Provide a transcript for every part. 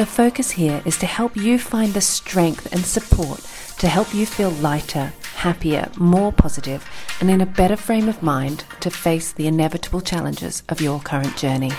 The focus here is to help you find the strength and support to help you feel lighter, happier, more positive, and in a better frame of mind to face the inevitable challenges of your current journey.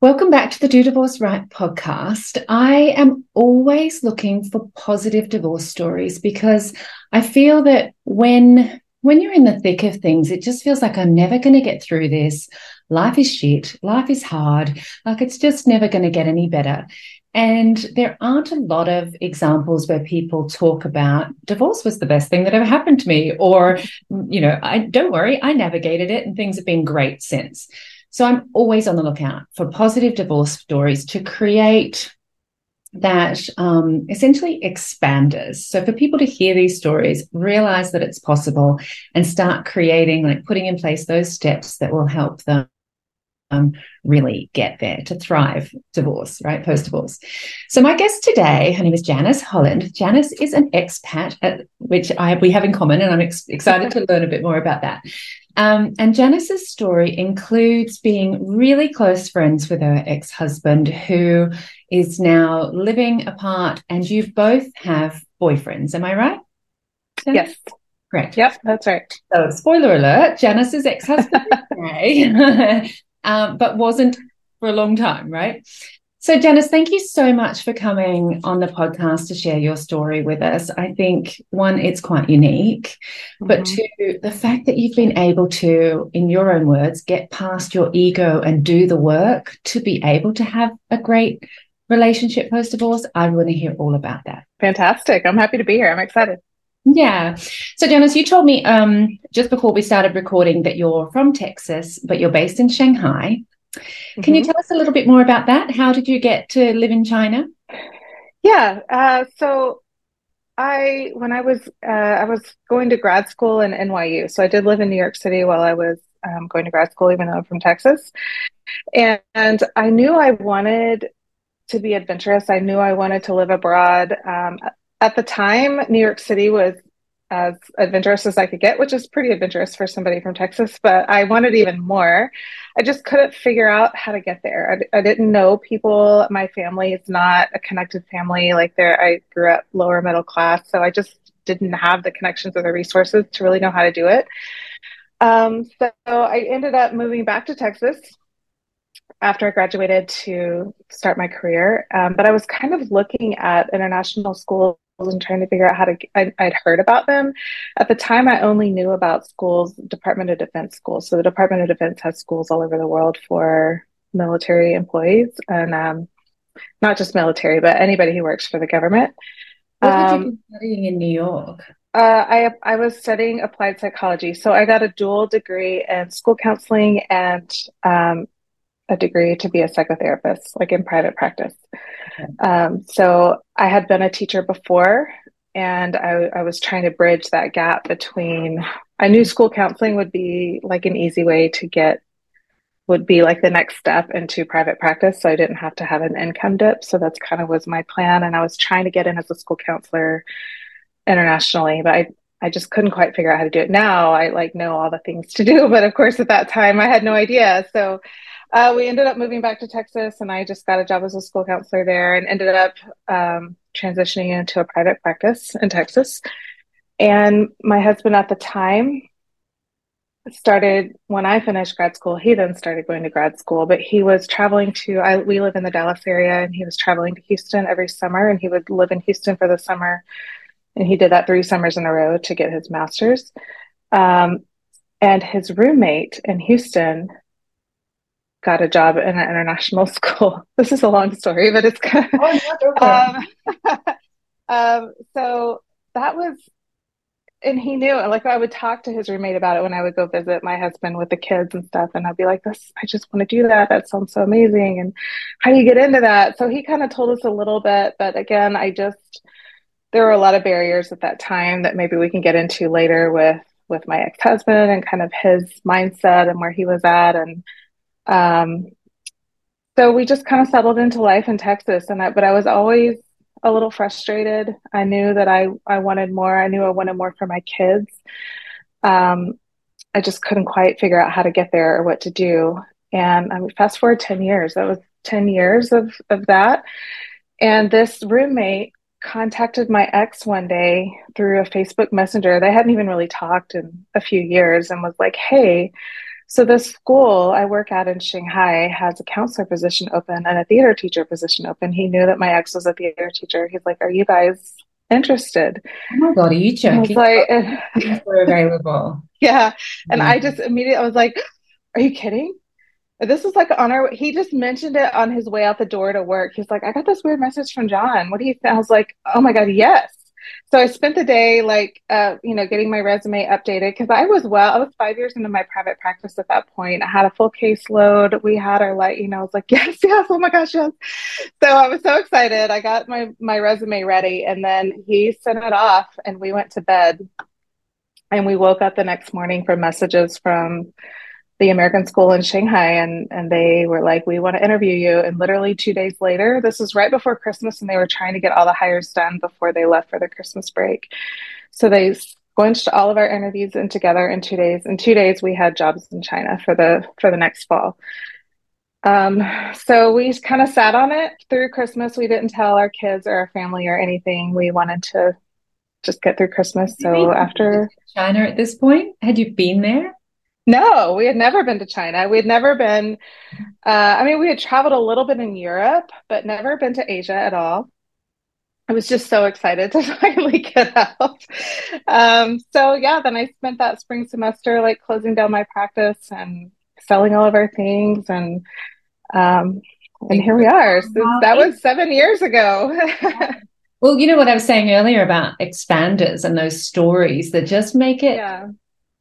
Welcome back to the Do Divorce Right podcast. I am always looking for positive divorce stories because I feel that when when you're in the thick of things, it just feels like I'm never going to get through this. Life is shit. Life is hard. Like it's just never going to get any better. And there aren't a lot of examples where people talk about divorce was the best thing that ever happened to me, or, you know, I don't worry, I navigated it and things have been great since. So I'm always on the lookout for positive divorce stories to create that um, essentially expanders. So for people to hear these stories, realize that it's possible and start creating, like putting in place those steps that will help them um, really get there to thrive divorce, right? Post divorce. So, my guest today, her name is Janice Holland. Janice is an expat, at, which I we have in common, and I'm ex- excited to learn a bit more about that. Um, and Janice's story includes being really close friends with her ex husband, who is now living apart, and you both have boyfriends. Am I right? Yes. Correct. Yep, that's right. So, spoiler alert Janice's ex husband is um, but wasn't for a long time, right? So, Janice, thank you so much for coming on the podcast to share your story with us. I think, one, it's quite unique, mm-hmm. but two, the fact that you've been able to, in your own words, get past your ego and do the work to be able to have a great relationship post divorce, I want to hear all about that. Fantastic. I'm happy to be here. I'm excited. Yeah. So, Janice, you told me um, just before we started recording that you're from Texas, but you're based in Shanghai. Mm-hmm. Can you mm-hmm. tell us a little bit more about that? How did you get to live in China? Yeah. Uh, so, I when I was uh, I was going to grad school in NYU, so I did live in New York City while I was um, going to grad school, even though I'm from Texas. And, and I knew I wanted to be adventurous. I knew I wanted to live abroad. Um, at the time, New York City was as adventurous as I could get, which is pretty adventurous for somebody from Texas, but I wanted even more. I just couldn't figure out how to get there. I, I didn't know people. My family is not a connected family. Like there, I grew up lower middle class, so I just didn't have the connections or the resources to really know how to do it. Um, so I ended up moving back to Texas after I graduated to start my career. Um, but I was kind of looking at international schools and trying to figure out how to I, would heard about them. At the time i only knew about schools department of defense schools. So the department of defense has schools all over the world for military employees and um, not just military but anybody who works for the government. What um, you studying in new york? uh, I I was studying applied psychology, so I got a dual degree in school counseling and um, a degree to be a psychotherapist, like in private practice. Okay. Um, so I had been a teacher before, and I, I was trying to bridge that gap between. I knew school counseling would be like an easy way to get, would be like the next step into private practice. So I didn't have to have an income dip. So that's kind of was my plan. And I was trying to get in as a school counselor internationally, but I, I just couldn't quite figure out how to do it. Now I like know all the things to do, but of course at that time I had no idea. So uh, we ended up moving back to Texas, and I just got a job as a school counselor there, and ended up um, transitioning into a private practice in Texas. And my husband at the time started when I finished grad school. He then started going to grad school, but he was traveling to. I, we live in the Dallas area, and he was traveling to Houston every summer, and he would live in Houston for the summer, and he did that three summers in a row to get his master's. Um, and his roommate in Houston got a job in an international school. This is a long story, but it's kind of, oh, um, um, so that was and he knew like I would talk to his roommate about it when I would go visit my husband with the kids and stuff and I'd be like this I just want to do that. That sounds so amazing. And how do you get into that? So he kind of told us a little bit but again I just there were a lot of barriers at that time that maybe we can get into later with with my ex-husband and kind of his mindset and where he was at and um so we just kind of settled into life in Texas and I, but I was always a little frustrated. I knew that I, I wanted more. I knew I wanted more for my kids. Um, I just couldn't quite figure out how to get there or what to do. And I mean, fast forward 10 years, that was 10 years of, of that. And this roommate contacted my ex one day through a Facebook Messenger. They hadn't even really talked in a few years and was like, Hey, so the school I work at in Shanghai has a counselor position open and a theater teacher position open. He knew that my ex was a theater teacher. He's like, "Are you guys interested?" Oh my god, are you joking? I was like, "We're available." Yeah, and yeah. I just immediately I was like, "Are you kidding?" This was like on our. He just mentioned it on his way out the door to work. He's like, "I got this weird message from John. What do you?" think? I was like, "Oh my god, yes." So I spent the day like, uh, you know, getting my resume updated because I was well, I was five years into my private practice at that point. I had a full caseload. We had our like, you know, I was like, yes, yes, oh my gosh, yes. So I was so excited. I got my my resume ready, and then he sent it off, and we went to bed. And we woke up the next morning from messages from the American School in Shanghai and and they were like, "We want to interview you." And literally two days later, this was right before Christmas, and they were trying to get all the hires done before they left for the Christmas break. So they squinched all of our interviews in together in two days. In two days, we had jobs in China for the for the next fall. Um, so we kind of sat on it through Christmas. We didn't tell our kids or our family or anything. We wanted to just get through Christmas. So after China at this point, had you been there? No, we had never been to China. We had never been, uh, I mean, we had traveled a little bit in Europe, but never been to Asia at all. I was just so excited to finally get out. Um, so, yeah, then I spent that spring semester like closing down my practice and selling all of our things. And, um, and here we are. So that was seven years ago. well, you know what I was saying earlier about expanders and those stories that just make it yeah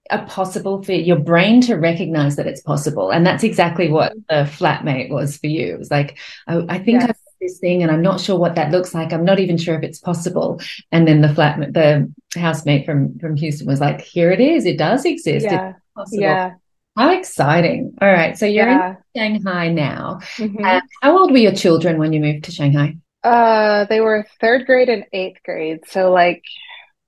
a possible for your brain to recognize that it's possible. And that's exactly what mm-hmm. the flatmate was for you. It was like, I, I think yes. I've this thing and I'm not sure what that looks like. I'm not even sure if it's possible. And then the flatmate, the housemate from from Houston was like, here it is. It does exist. Yeah. It's possible. Yeah. How exciting. All right. So you're yeah. in Shanghai now. Mm-hmm. Uh, how old were your children when you moved to Shanghai? Uh, they were third grade and eighth grade. So like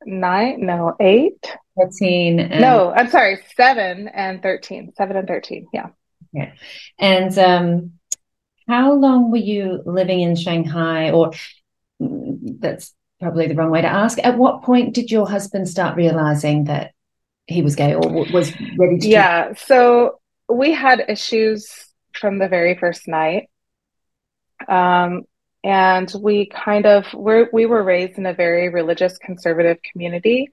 nine, no, eight. 13. And... No, I'm sorry, seven and 13. Seven and 13. Yeah. Yeah. And um, how long were you living in Shanghai? Or mm, that's probably the wrong way to ask. At what point did your husband start realizing that he was gay or was ready to? Yeah. So we had issues from the very first night. Um, and we kind of were we were raised in a very religious conservative community.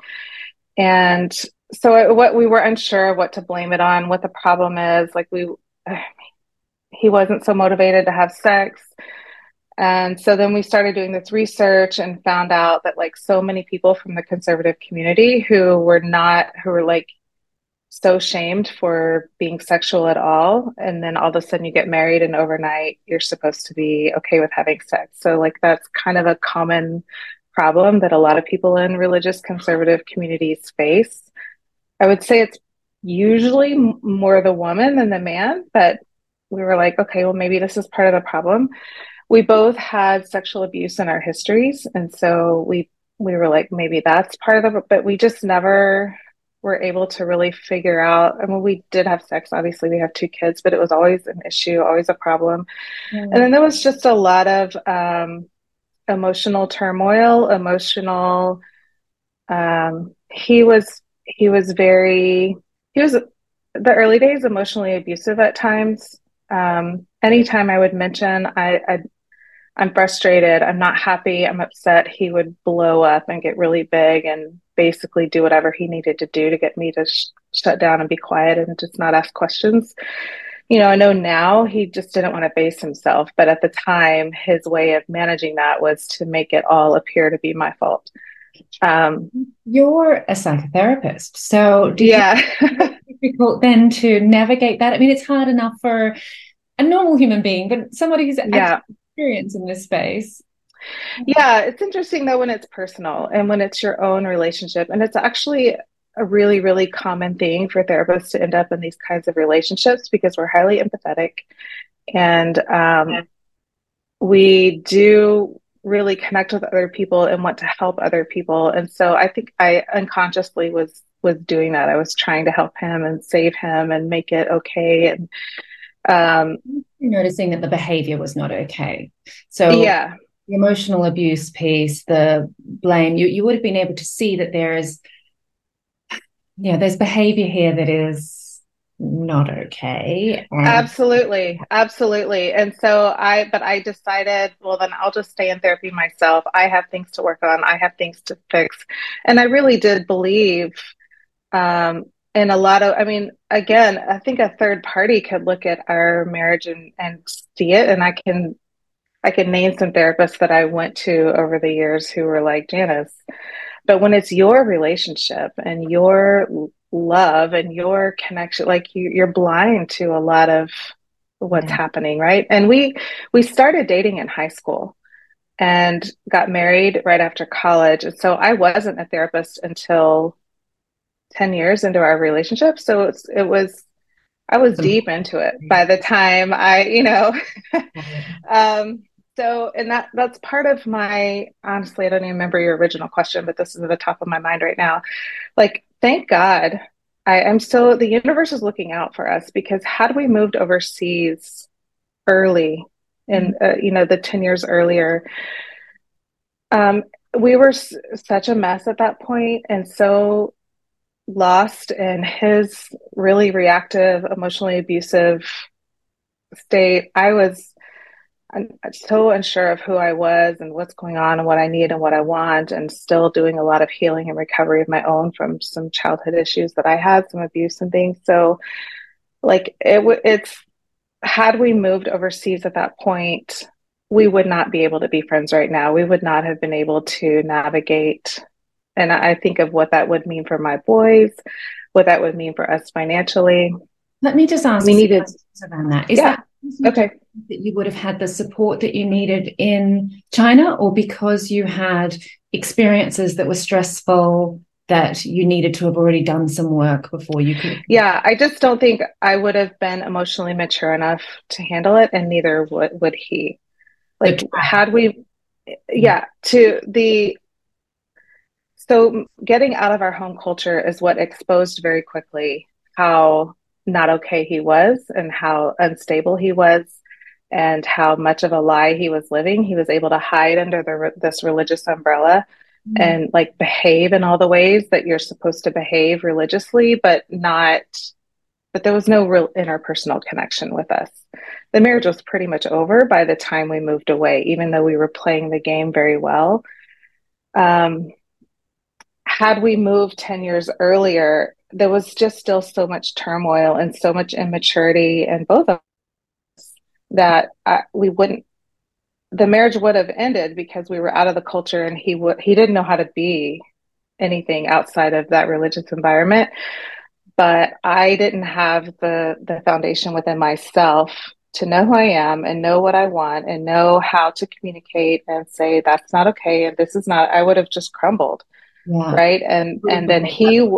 And so what we were unsure of what to blame it on what the problem is. Like we he wasn't so motivated to have sex. And so then we started doing this research and found out that like so many people from the conservative community who were not who were like so shamed for being sexual at all and then all of a sudden you get married and overnight you're supposed to be okay with having sex. So like that's kind of a common problem that a lot of people in religious conservative communities face. I would say it's usually more the woman than the man but we were like okay well maybe this is part of the problem. We both had sexual abuse in our histories and so we we were like maybe that's part of the but we just never were able to really figure out. I mean, we did have sex. Obviously, we have two kids, but it was always an issue, always a problem. Mm. And then there was just a lot of um, emotional turmoil, emotional. Um, he was he was very he was the early days emotionally abusive at times. Um, anytime I would mention I, I I'm frustrated, I'm not happy, I'm upset, he would blow up and get really big and basically do whatever he needed to do to get me to sh- shut down and be quiet and just not ask questions. You know, I know now he just didn't want to face himself, but at the time, his way of managing that was to make it all appear to be my fault. Um, You're a psychotherapist, so do yeah. difficult then to navigate that? I mean, it's hard enough for a normal human being, but somebody who's yeah. experienced in this space. Yeah, it's interesting though when it's personal and when it's your own relationship. And it's actually a really, really common thing for therapists to end up in these kinds of relationships because we're highly empathetic and um, we do really connect with other people and want to help other people. And so I think I unconsciously was was doing that. I was trying to help him and save him and make it okay. And um, noticing that the behavior was not okay. So yeah, the emotional abuse piece, the blame, you you would have been able to see that there is, yeah, there's behavior here that is not okay. And- absolutely. Absolutely. And so I, but I decided, well, then I'll just stay in therapy myself. I have things to work on, I have things to fix. And I really did believe, um, in a lot of, I mean, again, I think a third party could look at our marriage and, and see it. And I can, I can name some therapists that I went to over the years who were like, Janice, but when it's your relationship and your love and your connection like you, you're blind to a lot of what's yeah. happening right? And we we started dating in high school and got married right after college. And so i wasn't a therapist until 10 years into our relationship. So it's, it was i was deep into it by the time i you know um so and that that's part of my honestly i don't even remember your original question but this is at the top of my mind right now like thank God I am still the universe is looking out for us because had we moved overseas early in mm-hmm. uh, you know the 10 years earlier um, we were s- such a mess at that point and so lost in his really reactive emotionally abusive state i was I'm so unsure of who I was and what's going on and what I need and what I want, and still doing a lot of healing and recovery of my own from some childhood issues that I had, some abuse and things. So, like it, it's had we moved overseas at that point, we would not be able to be friends right now. We would not have been able to navigate. And I think of what that would mean for my boys, what that would mean for us financially. Let me just ask. We needed around that. Is yeah. that okay? That you would have had the support that you needed in China, or because you had experiences that were stressful that you needed to have already done some work before you could? Yeah, I just don't think I would have been emotionally mature enough to handle it, and neither would would he. Like, had we, yeah, to the so getting out of our home culture is what exposed very quickly how not okay he was and how unstable he was and how much of a lie he was living. He was able to hide under the, this religious umbrella mm-hmm. and like behave in all the ways that you're supposed to behave religiously, but not, but there was no real interpersonal connection with us. The marriage was pretty much over by the time we moved away, even though we were playing the game very well. Um, had we moved 10 years earlier, there was just still so much turmoil and so much immaturity in both of that I, we wouldn't the marriage would have ended because we were out of the culture and he would he didn't know how to be anything outside of that religious environment. But i didn't have the the foundation within myself to know who i am and know what i want and know how to communicate and say that's not okay and this is not i would have just crumbled. Yeah. right? And and then he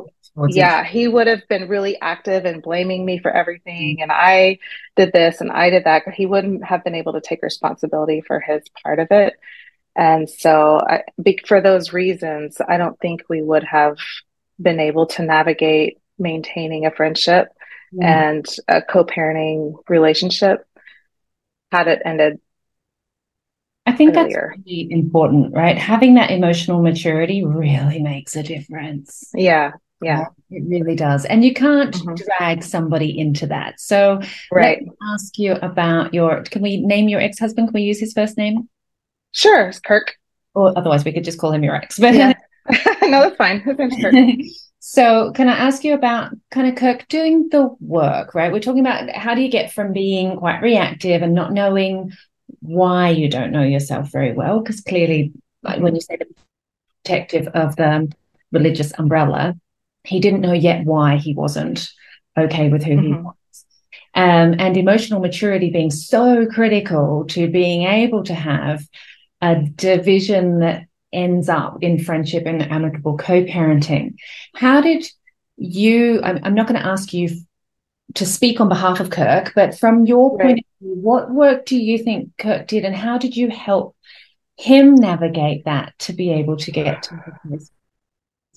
yeah, he would have been really active and blaming me for everything. Mm. And I did this and I did that. He wouldn't have been able to take responsibility for his part of it. And so, I, for those reasons, I don't think we would have been able to navigate maintaining a friendship mm. and a co parenting relationship had it ended. I think earlier. that's really important, right? Having that emotional maturity really makes a difference. Yeah, yeah, it really does. And you can't mm-hmm. drag somebody into that. So, right. ask you about your. Can we name your ex husband? Can we use his first name? Sure, it's Kirk. Or otherwise, we could just call him your ex. But yeah. no, that's fine. His name's Kirk. so, can I ask you about kind of Kirk doing the work? Right, we're talking about how do you get from being quite reactive and not knowing why you don't know yourself very well, because clearly, like when you say the protective of the religious umbrella, he didn't know yet why he wasn't okay with who mm-hmm. he was. Um, and emotional maturity being so critical to being able to have a division that ends up in friendship and amicable co-parenting. How did you? I'm, I'm not going to ask you to speak on behalf of Kirk, but from your right. point of view, what work do you think Kirk did, and how did you help him navigate that to be able to get to this?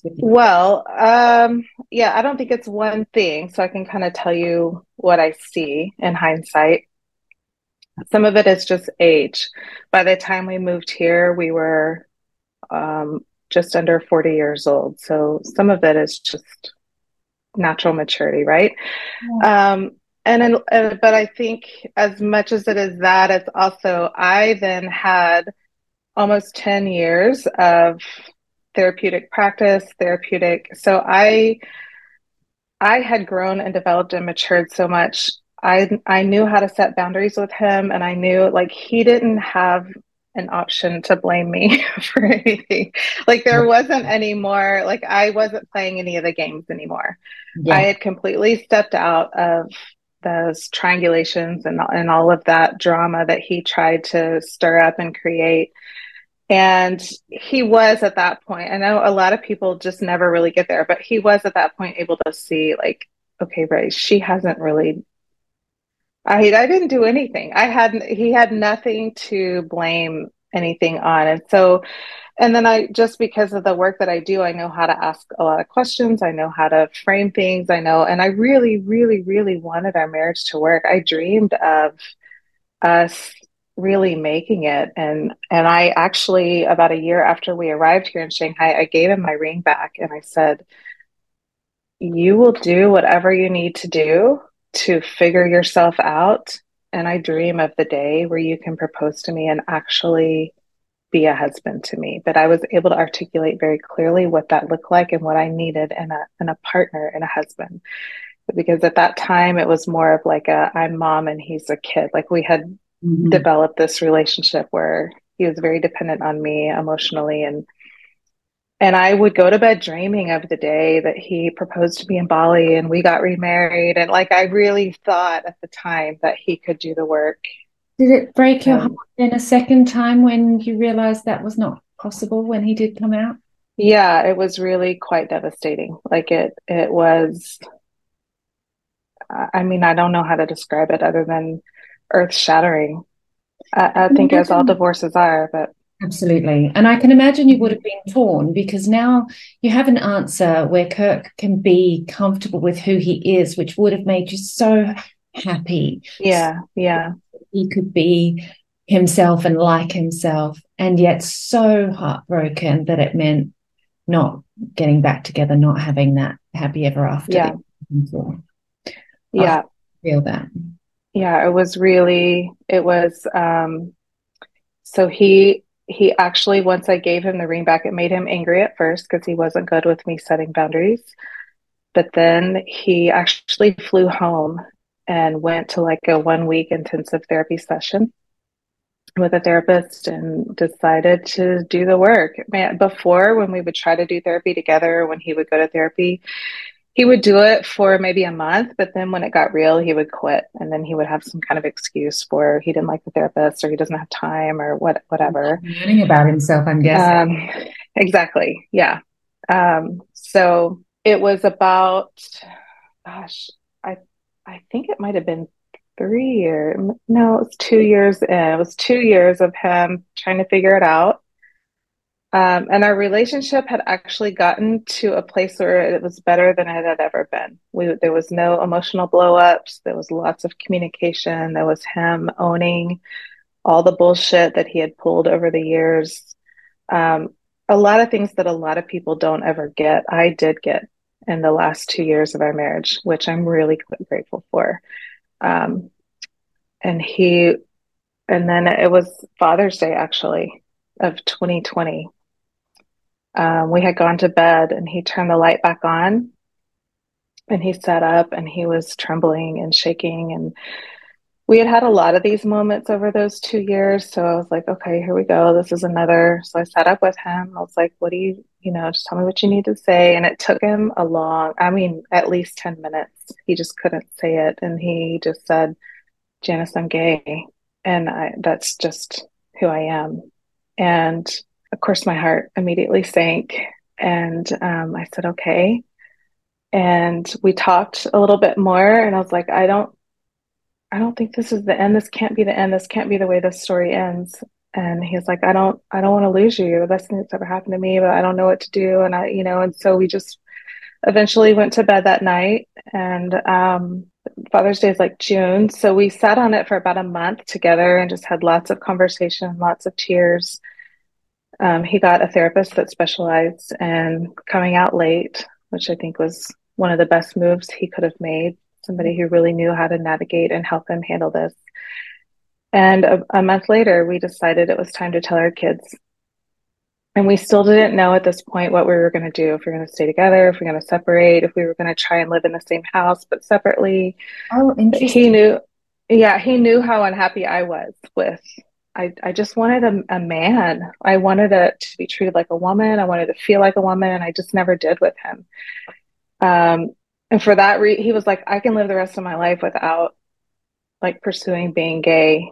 Well, um, yeah, I don't think it's one thing, so I can kind of tell you what I see in hindsight. Some of it is just age. By the time we moved here, we were um, just under 40 years old. So some of it is just natural maturity, right? Yeah. Um, and uh, but I think as much as it is that, it's also I then had almost 10 years of therapeutic practice, therapeutic. So I I had grown and developed and matured so much. I I knew how to set boundaries with him and I knew like he didn't have an option to blame me for anything. Like there wasn't any more, like I wasn't playing any of the games anymore. Yeah. I had completely stepped out of those triangulations and, and all of that drama that he tried to stir up and create. And he was at that point, I know a lot of people just never really get there, but he was at that point able to see, like, okay, right, she hasn't really I I didn't do anything. I hadn't, he had nothing to blame anything on. And so and then I just because of the work that I do, I know how to ask a lot of questions. I know how to frame things. I know and I really really really wanted our marriage to work. I dreamed of us really making it and and I actually about a year after we arrived here in Shanghai, I gave him my ring back and I said you will do whatever you need to do to figure yourself out. And I dream of the day where you can propose to me and actually be a husband to me. But I was able to articulate very clearly what that looked like and what I needed in a in a partner and a husband. Because at that time it was more of like a I'm mom and he's a kid. Like we had mm-hmm. developed this relationship where he was very dependent on me emotionally and and I would go to bed dreaming of the day that he proposed to me in Bali and we got remarried. And like, I really thought at the time that he could do the work. Did it break your um, heart in a second time when you realized that was not possible when he did come out? Yeah, it was really quite devastating. Like it, it was, I mean, I don't know how to describe it other than earth shattering. I, I think as all divorces are, but Absolutely. And I can imagine you would have been torn because now you have an answer where Kirk can be comfortable with who he is, which would have made you so happy. Yeah. Yeah. He could be himself and like himself, and yet so heartbroken that it meant not getting back together, not having that happy ever after. Yeah. Yeah. I feel that. Yeah. It was really, it was, um, so he he actually once i gave him the ring back it made him angry at first because he wasn't good with me setting boundaries but then he actually flew home and went to like a one week intensive therapy session with a therapist and decided to do the work. Man, before, when we would try to do therapy together, when he would go to therapy, he would do it for maybe a month, but then when it got real, he would quit, and then he would have some kind of excuse for he didn't like the therapist or he doesn't have time or what whatever. Learning about himself, I'm guessing. Um, exactly, yeah. Um, so it was about, gosh, I I think it might have been three years. No, it was two years in. It was two years of him trying to figure it out um, and our relationship had actually gotten to a place where it was better than it had ever been. We, there was no emotional blowups. There was lots of communication. There was him owning all the bullshit that he had pulled over the years. Um, a lot of things that a lot of people don't ever get, I did get in the last two years of our marriage, which I'm really grateful for. Um, and he, and then it was Father's Day actually of 2020 um, we had gone to bed and he turned the light back on and he sat up and he was trembling and shaking and we had had a lot of these moments over those two years. So I was like, okay, here we go. This is another. So I sat up with him. I was like, what do you, you know, just tell me what you need to say. And it took him a long, I mean, at least 10 minutes. He just couldn't say it. And he just said, Janice, I'm gay. And I, that's just who I am. And of course, my heart immediately sank. And um, I said, okay. And we talked a little bit more. And I was like, I don't, I don't think this is the end. This can't be the end. This can't be the way this story ends. And he's like, I don't, I don't want to lose you. The best thing that's ever happened to me, but I don't know what to do. And I, you know, and so we just eventually went to bed that night. And um, Father's Day is like June, so we sat on it for about a month together and just had lots of conversation, lots of tears. Um, he got a therapist that specialized in coming out late, which I think was one of the best moves he could have made somebody who really knew how to navigate and help him handle this. And a, a month later, we decided it was time to tell our kids. And we still didn't know at this point what we were going to do if we are going to stay together, if we are going to separate, if we were going to try and live in the same house but separately. Oh, interesting. He knew, yeah, he knew how unhappy I was with. I, I just wanted a, a man. I wanted it to be treated like a woman. I wanted to feel like a woman, and I just never did with him. Um, and for that reason, he was like, I can live the rest of my life without like pursuing being gay.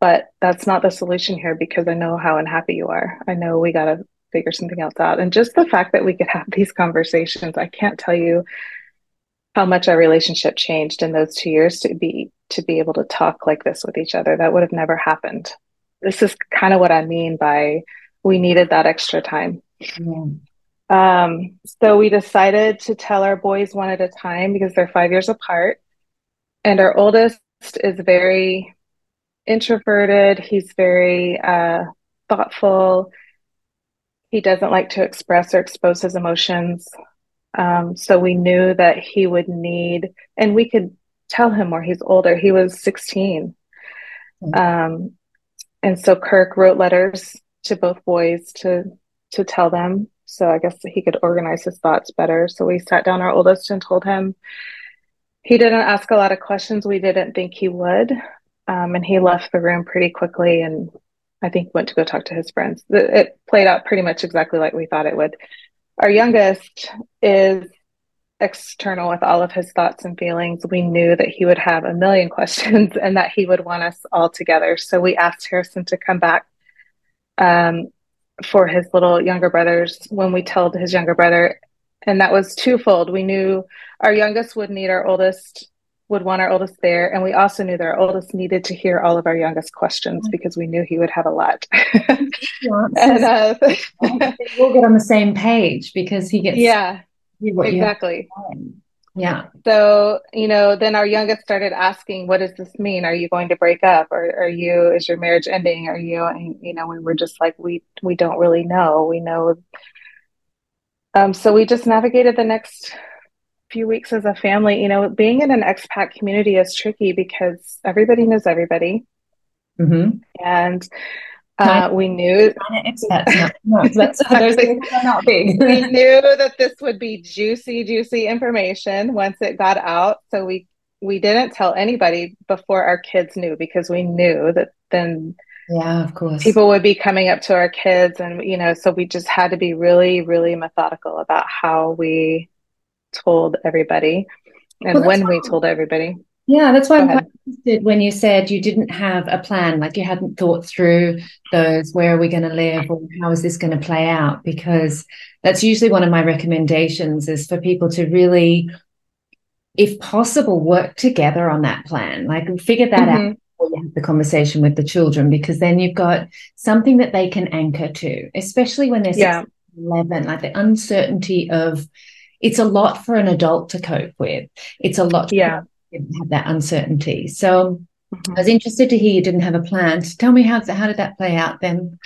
But that's not the solution here because I know how unhappy you are. I know we got to figure something else out. And just the fact that we could have these conversations, I can't tell you how much our relationship changed in those two years to be to be able to talk like this with each other. That would have never happened. This is kind of what I mean by we needed that extra time. Yeah. Um, so we decided to tell our boys one at a time because they're five years apart. And our oldest is very introverted. He's very uh, thoughtful. He doesn't like to express or expose his emotions. Um, so we knew that he would need, and we could tell him more. He's older. He was 16. Mm-hmm. Um, and so Kirk wrote letters to both boys to to tell them so I guess he could organize his thoughts better. So we sat down our oldest and told him he didn't ask a lot of questions we didn't think he would. Um, and he left the room pretty quickly and I think went to go talk to his friends. It played out pretty much exactly like we thought it would. Our youngest is external with all of his thoughts and feelings. We knew that he would have a million questions and that he would want us all together. So we asked Harrison to come back um, for his little younger brothers when we told his younger brother. And that was twofold. We knew our youngest would need our oldest, would want our oldest there. And we also knew that our oldest needed to hear all of our youngest questions mm-hmm. because we knew he would have a lot. and uh, we'll get on the same page because he gets. Yeah, exactly. Yeah. So, you know, then our youngest started asking, what does this mean? Are you going to break up? Or are you, is your marriage ending? Are you, and, you know, we were just like, we, we don't really know. We know. Um, so we just navigated the next few weeks as a family. You know, being in an expat community is tricky because everybody knows everybody. Mm-hmm. And uh, we knew expats. No, no, that's, those not big. we knew that this would be juicy, juicy information once it got out. So we we didn't tell anybody before our kids knew because we knew that then yeah of course people would be coming up to our kids and you know so we just had to be really really methodical about how we told everybody and well, when we told everybody yeah, that's why I'm quite interested when you said you didn't have a plan, like you hadn't thought through those, where are we going to live or how is this going to play out? Because that's usually one of my recommendations is for people to really, if possible, work together on that plan, like figure that mm-hmm. out before you have the conversation with the children, because then you've got something that they can anchor to, especially when they're yeah. 11, like the uncertainty of it's a lot for an adult to cope with. It's a lot yeah have that uncertainty. So mm-hmm. I was interested to hear you didn't have a plan. So tell me how how did that play out then?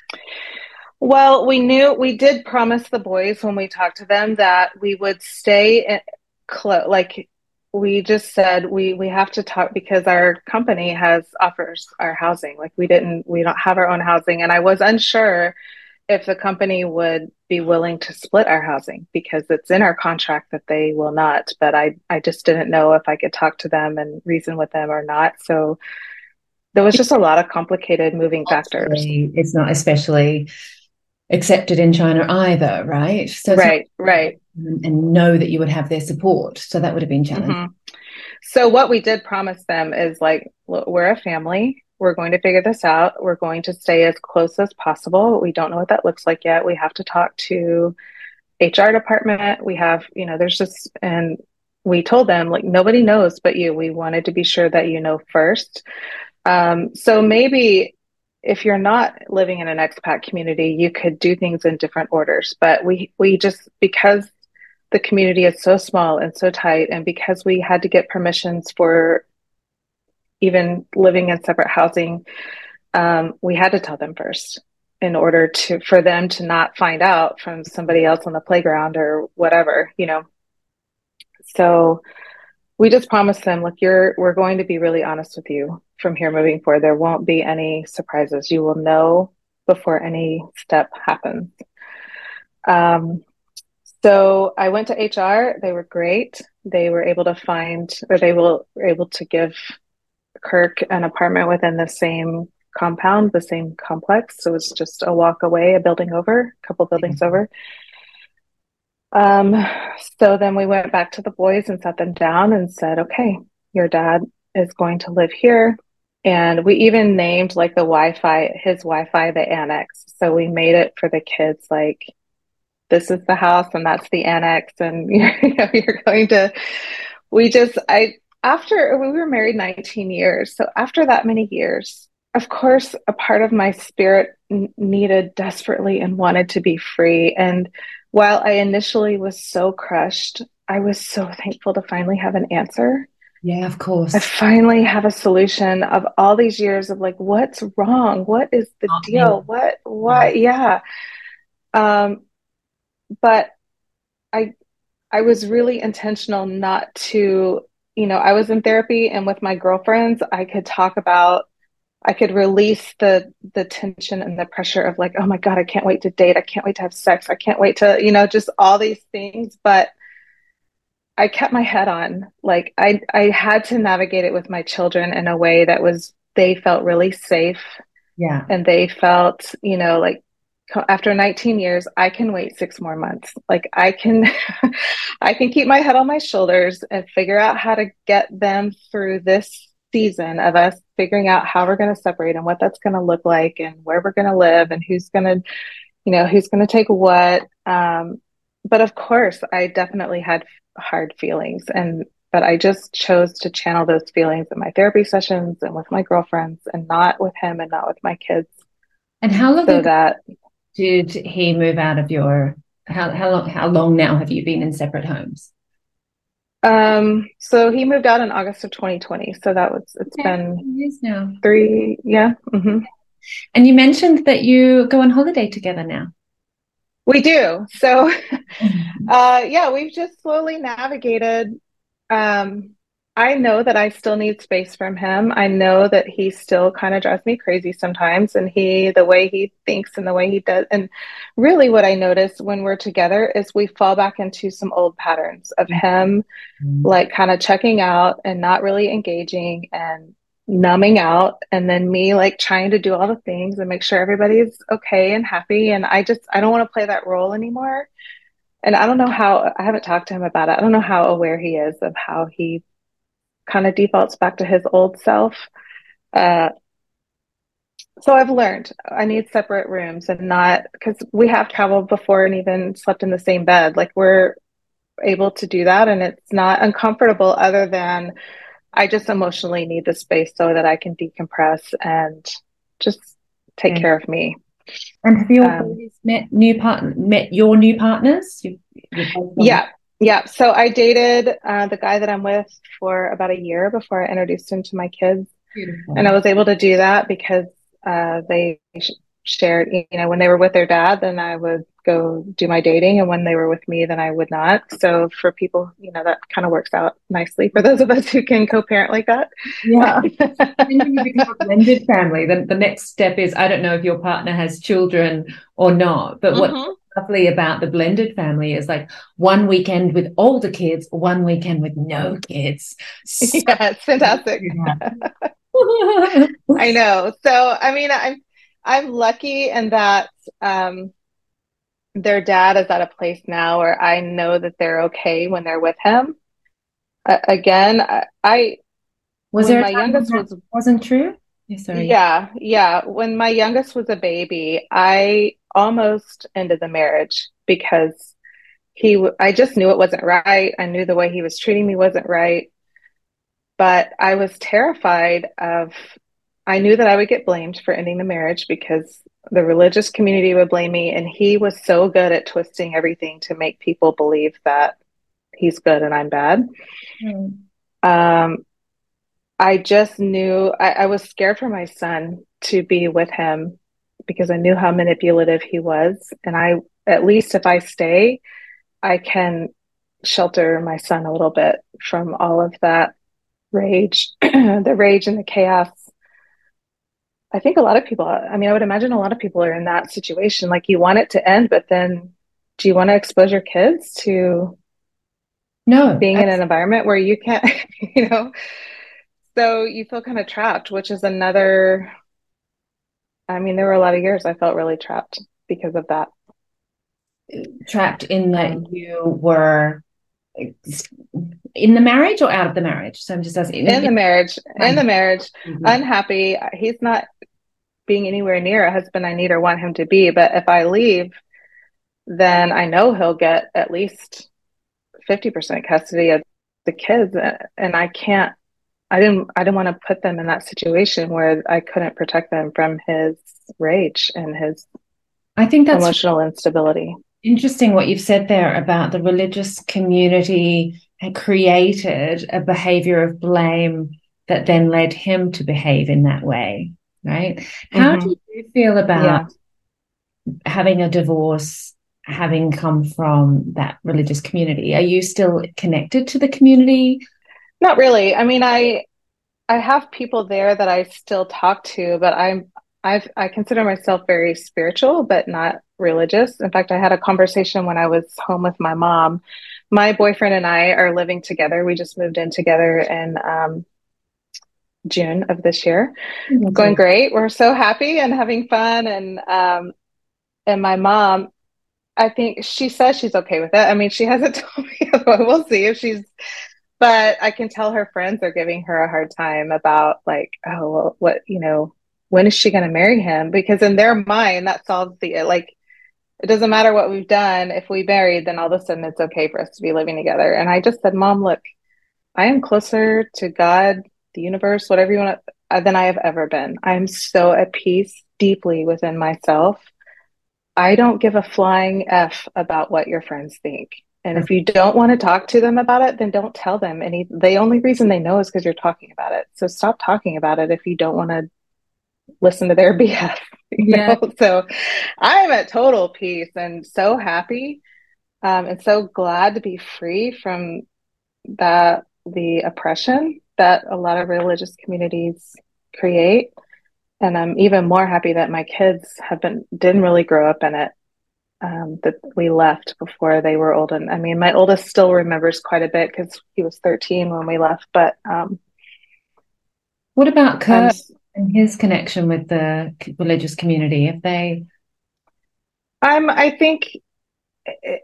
Well, we knew we did promise the boys when we talked to them that we would stay close. Like we just said, we we have to talk because our company has offers our housing. Like we didn't, we don't have our own housing, and I was unsure if the company would be willing to split our housing because it's in our contract that they will not. But I, I just didn't know if I could talk to them and reason with them or not. So there was just a lot of complicated moving factors. It's not especially accepted in China either, right? So right, right. And know that you would have their support. So that would have been challenging. Mm-hmm. So what we did promise them is like, we're a family. We're going to figure this out. We're going to stay as close as possible. We don't know what that looks like yet. We have to talk to HR department. We have, you know, there's just and we told them like nobody knows but you. We wanted to be sure that you know first. Um, so maybe if you're not living in an expat community, you could do things in different orders. But we we just because the community is so small and so tight, and because we had to get permissions for even living in separate housing, um, we had to tell them first in order to for them to not find out from somebody else on the playground or whatever, you know. So we just promised them, look, you're we're going to be really honest with you from here moving forward. There won't be any surprises. You will know before any step happens. Um, so I went to HR. They were great. They were able to find, or they were able to give Kirk an apartment within the same compound, the same complex. So it was just a walk away, a building over, a couple buildings mm-hmm. over. Um, so then we went back to the boys and sat them down and said, okay, your dad is going to live here. And we even named like the Wi Fi, his Wi Fi, the annex. So we made it for the kids like, this is the house and that's the annex. And you know, you're going to, we just, I, after we were married 19 years. So after that many years, of course, a part of my spirit n- needed desperately and wanted to be free. And while I initially was so crushed, I was so thankful to finally have an answer. Yeah, of course. I finally have a solution of all these years of like, what's wrong? What is the deal? What, what? Yeah. Um, but I, I was really intentional not to, you know, I was in therapy and with my girlfriends, I could talk about I could release the the tension and the pressure of like, oh my God, I can't wait to date. I can't wait to have sex. I can't wait to, you know, just all these things. But I kept my head on. Like I I had to navigate it with my children in a way that was they felt really safe. Yeah. And they felt, you know, like after 19 years, I can wait six more months. Like I can I can keep my head on my shoulders and figure out how to get them through this season of us figuring out how we're going to separate and what that's going to look like and where we're going to live and who's going to you know who's going to take what um, but of course i definitely had hard feelings and but i just chose to channel those feelings in my therapy sessions and with my girlfriends and not with him and not with my kids and how long so that did he move out of your how, how long how long now have you been in separate homes um, so he moved out in August of 2020. So that was, it's okay. been years now. Three, yeah. Mm-hmm. And you mentioned that you go on holiday together now. We do. So, uh, yeah, we've just slowly navigated um, I know that I still need space from him. I know that he still kind of drives me crazy sometimes and he the way he thinks and the way he does and really what I notice when we're together is we fall back into some old patterns of him mm-hmm. like kind of checking out and not really engaging and numbing out and then me like trying to do all the things and make sure everybody's okay and happy and I just I don't want to play that role anymore. And I don't know how I haven't talked to him about it. I don't know how aware he is of how he kind of defaults back to his old self. Uh, so I've learned I need separate rooms and not because we have traveled before and even slept in the same bed. Like we're able to do that and it's not uncomfortable other than I just emotionally need the space so that I can decompress and just take care of me. And have you um, met new partner met your new partners? You've, you've yeah, yeah. So I dated uh, the guy that I'm with for about a year before I introduced him to my kids. Beautiful. And I was able to do that because uh, they shared, you know, when they were with their dad, then I would go do my dating. And when they were with me, then I would not. So for people, you know, that kind of works out nicely for those of us who can co parent like that. Yeah. when you become a blended family, then the next step is I don't know if your partner has children or not, but mm-hmm. what lovely about the blended family is like one weekend with all the kids, one weekend with no kids. So yeah, it's fantastic. I know. So I mean, I'm I'm lucky in that um, their dad is at a place now where I know that they're okay when they're with him. Uh, again, I, I was there my youngest was wasn't true. Sorry. Yeah, yeah. When my youngest was a baby, I almost ended the marriage because he. I just knew it wasn't right. I knew the way he was treating me wasn't right, but I was terrified of I knew that I would get blamed for ending the marriage because the religious community would blame me. And he was so good at twisting everything to make people believe that he's good and I'm bad. Mm. Um, I just knew I, I was scared for my son to be with him because I knew how manipulative he was. And I, at least if I stay, I can shelter my son a little bit from all of that rage, the rage and the chaos I think a lot of people, I mean, I would imagine a lot of people are in that situation. Like you want it to end, but then do you want to expose your kids to no being in an environment where you can't, you know? So you feel kind of trapped, which is another, I mean, there were a lot of years I felt really trapped because of that. Trapped in that um, you were in the marriage or out of the marriage? So I'm just asking. In the marriage, in the marriage, mm-hmm. unhappy. He's not being anywhere near a husband I need or want him to be. But if I leave, then I know he'll get at least 50% custody of the kids. And I can't, I didn't, I didn't want to put them in that situation where I couldn't protect them from his rage and his I think that's emotional instability. Interesting what you've said there about the religious community had created a behavior of blame that then led him to behave in that way right? Mm-hmm. How do you feel about yeah. having a divorce, having come from that religious community? Are you still connected to the community? Not really. I mean, I I have people there that I still talk to, but I'm I've I consider myself very spiritual, but not religious. In fact, I had a conversation when I was home with my mom. My boyfriend and I are living together. We just moved in together in um, June of this year. Mm-hmm. Going great. We're so happy and having fun. And um, and my mom, I think she says she's okay with it. I mean, she hasn't told me. we'll see if she's. But I can tell her friends are giving her a hard time about like, oh, well, what you know, when is she going to marry him? Because in their mind, that solves the like. It doesn't matter what we've done. If we married, then all of a sudden it's okay for us to be living together. And I just said, Mom, look, I am closer to God the universe, whatever you want uh, than I have ever been. I'm so at peace deeply within myself. I don't give a flying F about what your friends think. And if you don't want to talk to them about it, then don't tell them. any. the only reason they know is because you're talking about it. So stop talking about it if you don't want to listen to their BS. yeah. Know? So I'm at total peace and so happy um, and so glad to be free from that the oppression that a lot of religious communities create. And I'm even more happy that my kids have been didn't really grow up in it. Um, that we left before they were old. And I mean, my oldest still remembers quite a bit because he was 13 when we left. But um, what about Kurt and his connection with the religious community? If they, I'm, I think,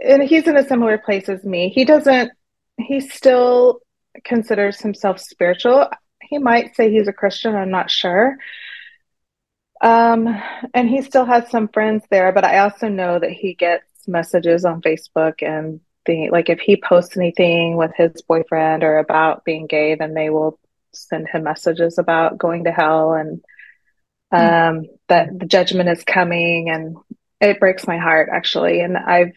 and he's in a similar place as me. He doesn't. He still considers himself spiritual. He might say he's a Christian, I'm not sure. Um, and he still has some friends there, but I also know that he gets messages on Facebook and the like if he posts anything with his boyfriend or about being gay, then they will send him messages about going to hell and um, mm-hmm. that the judgment is coming and it breaks my heart actually and i've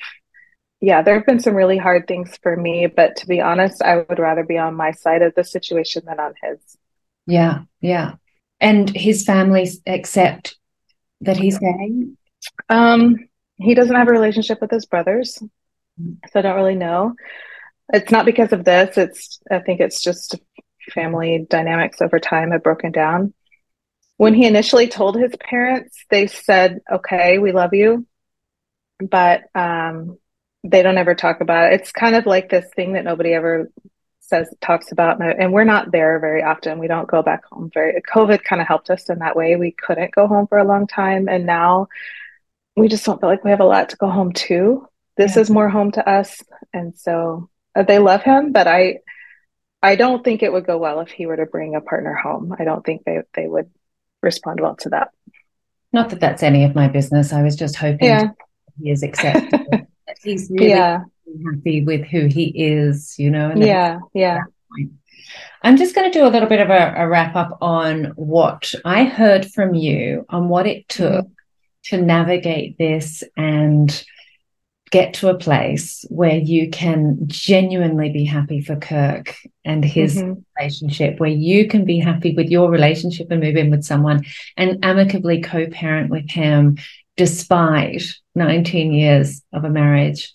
yeah, there have been some really hard things for me, but to be honest, I would rather be on my side of the situation than on his. Yeah, yeah. And his family accept that he's gay? Um, he doesn't have a relationship with his brothers, so I don't really know. It's not because of this. It's I think it's just family dynamics over time have broken down. When he initially told his parents, they said, "Okay, we love you," but um, they don't ever talk about it. It's kind of like this thing that nobody ever says talks about and we're not there very often. We don't go back home very covid kind of helped us in that way. We couldn't go home for a long time and now we just don't feel like we have a lot to go home to. This yeah. is more home to us and so uh, they love him but i i don't think it would go well if he were to bring a partner home. I don't think they they would respond well to that. Not that that's any of my business. I was just hoping yeah. he is accepted he's really yeah happy with who he is, you know? yeah, yeah. I'm just going to do a little bit of a, a, wrap up on what I heard from you on what it took mm-hmm. to navigate this and get to a place where you can genuinely be happy for Kirk and his mm-hmm. relationship, where you can be happy with your relationship and move in with someone and amicably co parent with him despite 19 years of a marriage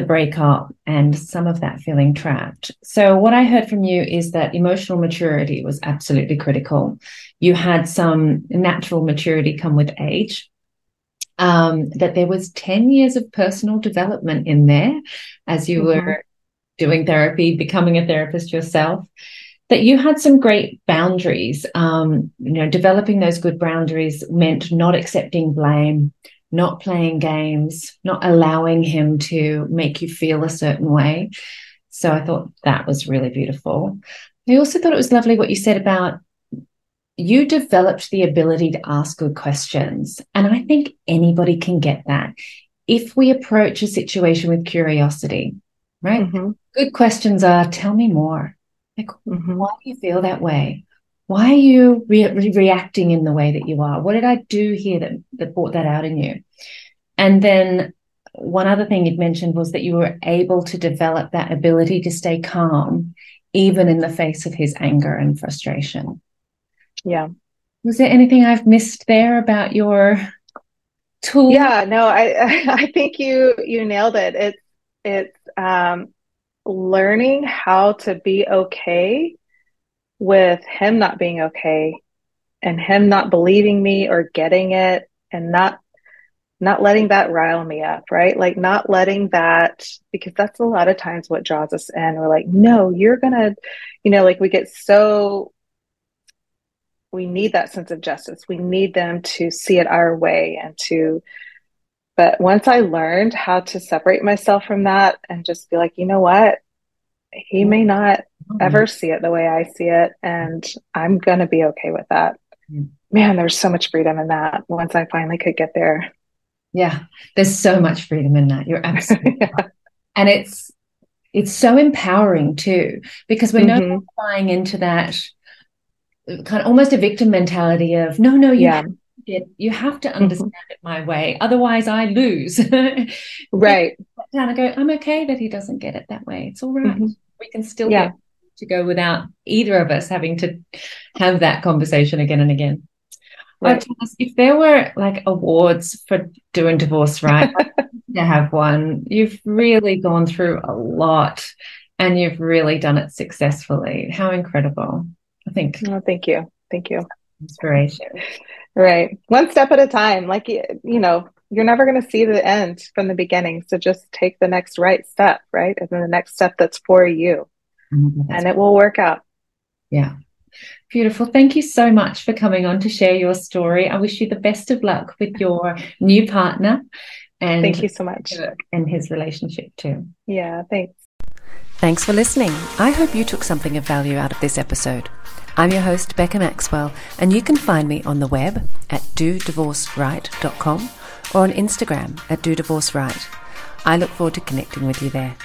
the breakup and some of that feeling trapped. So, what I heard from you is that emotional maturity was absolutely critical. You had some natural maturity come with age. Um, that there was 10 years of personal development in there as you mm-hmm. were doing therapy, becoming a therapist yourself, that you had some great boundaries. Um, you know, developing those good boundaries meant not accepting blame, not playing games, not allowing him to make you feel a certain way. So I thought that was really beautiful. I also thought it was lovely what you said about you developed the ability to ask good questions. And I think anybody can get that if we approach a situation with curiosity, right? Mm-hmm. Good questions are tell me more. Like, mm-hmm. why do you feel that way? why are you re- re- reacting in the way that you are? What did I do here that, that brought that out in you? And then one other thing you'd mentioned was that you were able to develop that ability to stay calm, even in the face of his anger and frustration. Yeah. Was there anything I've missed there about your tool? Yeah, no, I I think you you nailed it. It's it's um, learning how to be okay with him not being okay and him not believing me or getting it and not not letting that rile me up right like not letting that because that's a lot of times what draws us in we're like no you're gonna you know like we get so we need that sense of justice we need them to see it our way and to but once i learned how to separate myself from that and just be like you know what he may not mm-hmm. ever see it the way I see it. And I'm to be okay with that. Man, there's so much freedom in that once I finally could get there. Yeah, there's so much freedom in that. You're absolutely yeah. right. And it's, it's so empowering too, because we're mm-hmm. not buying into that kind of almost a victim mentality of, no, no, you yeah. It, you have to mm-hmm. understand mm-hmm. it my way otherwise i lose right down and I go i'm okay that he doesn't get it that way it's all right. mm-hmm. we can still yeah. get to go without either of us having to have that conversation again and again. Right. if there were like awards for doing divorce right, to have one. You've really gone through a lot and you've really done it successfully. How incredible. I think. Oh, thank you. Thank you. Inspiration. Right. One step at a time. Like, you know, you're never going to see the end from the beginning. So just take the next right step, right? And then the next step that's for you. Mm-hmm. and it will work out. Yeah. Beautiful. Thank you so much for coming on to share your story. I wish you the best of luck with your new partner and thank you so much. And his relationship too. Yeah, thanks. Thanks for listening. I hope you took something of value out of this episode. I'm your host, Becca Maxwell, and you can find me on the web at dodivorceright.com or on Instagram at dodivorceright. I look forward to connecting with you there.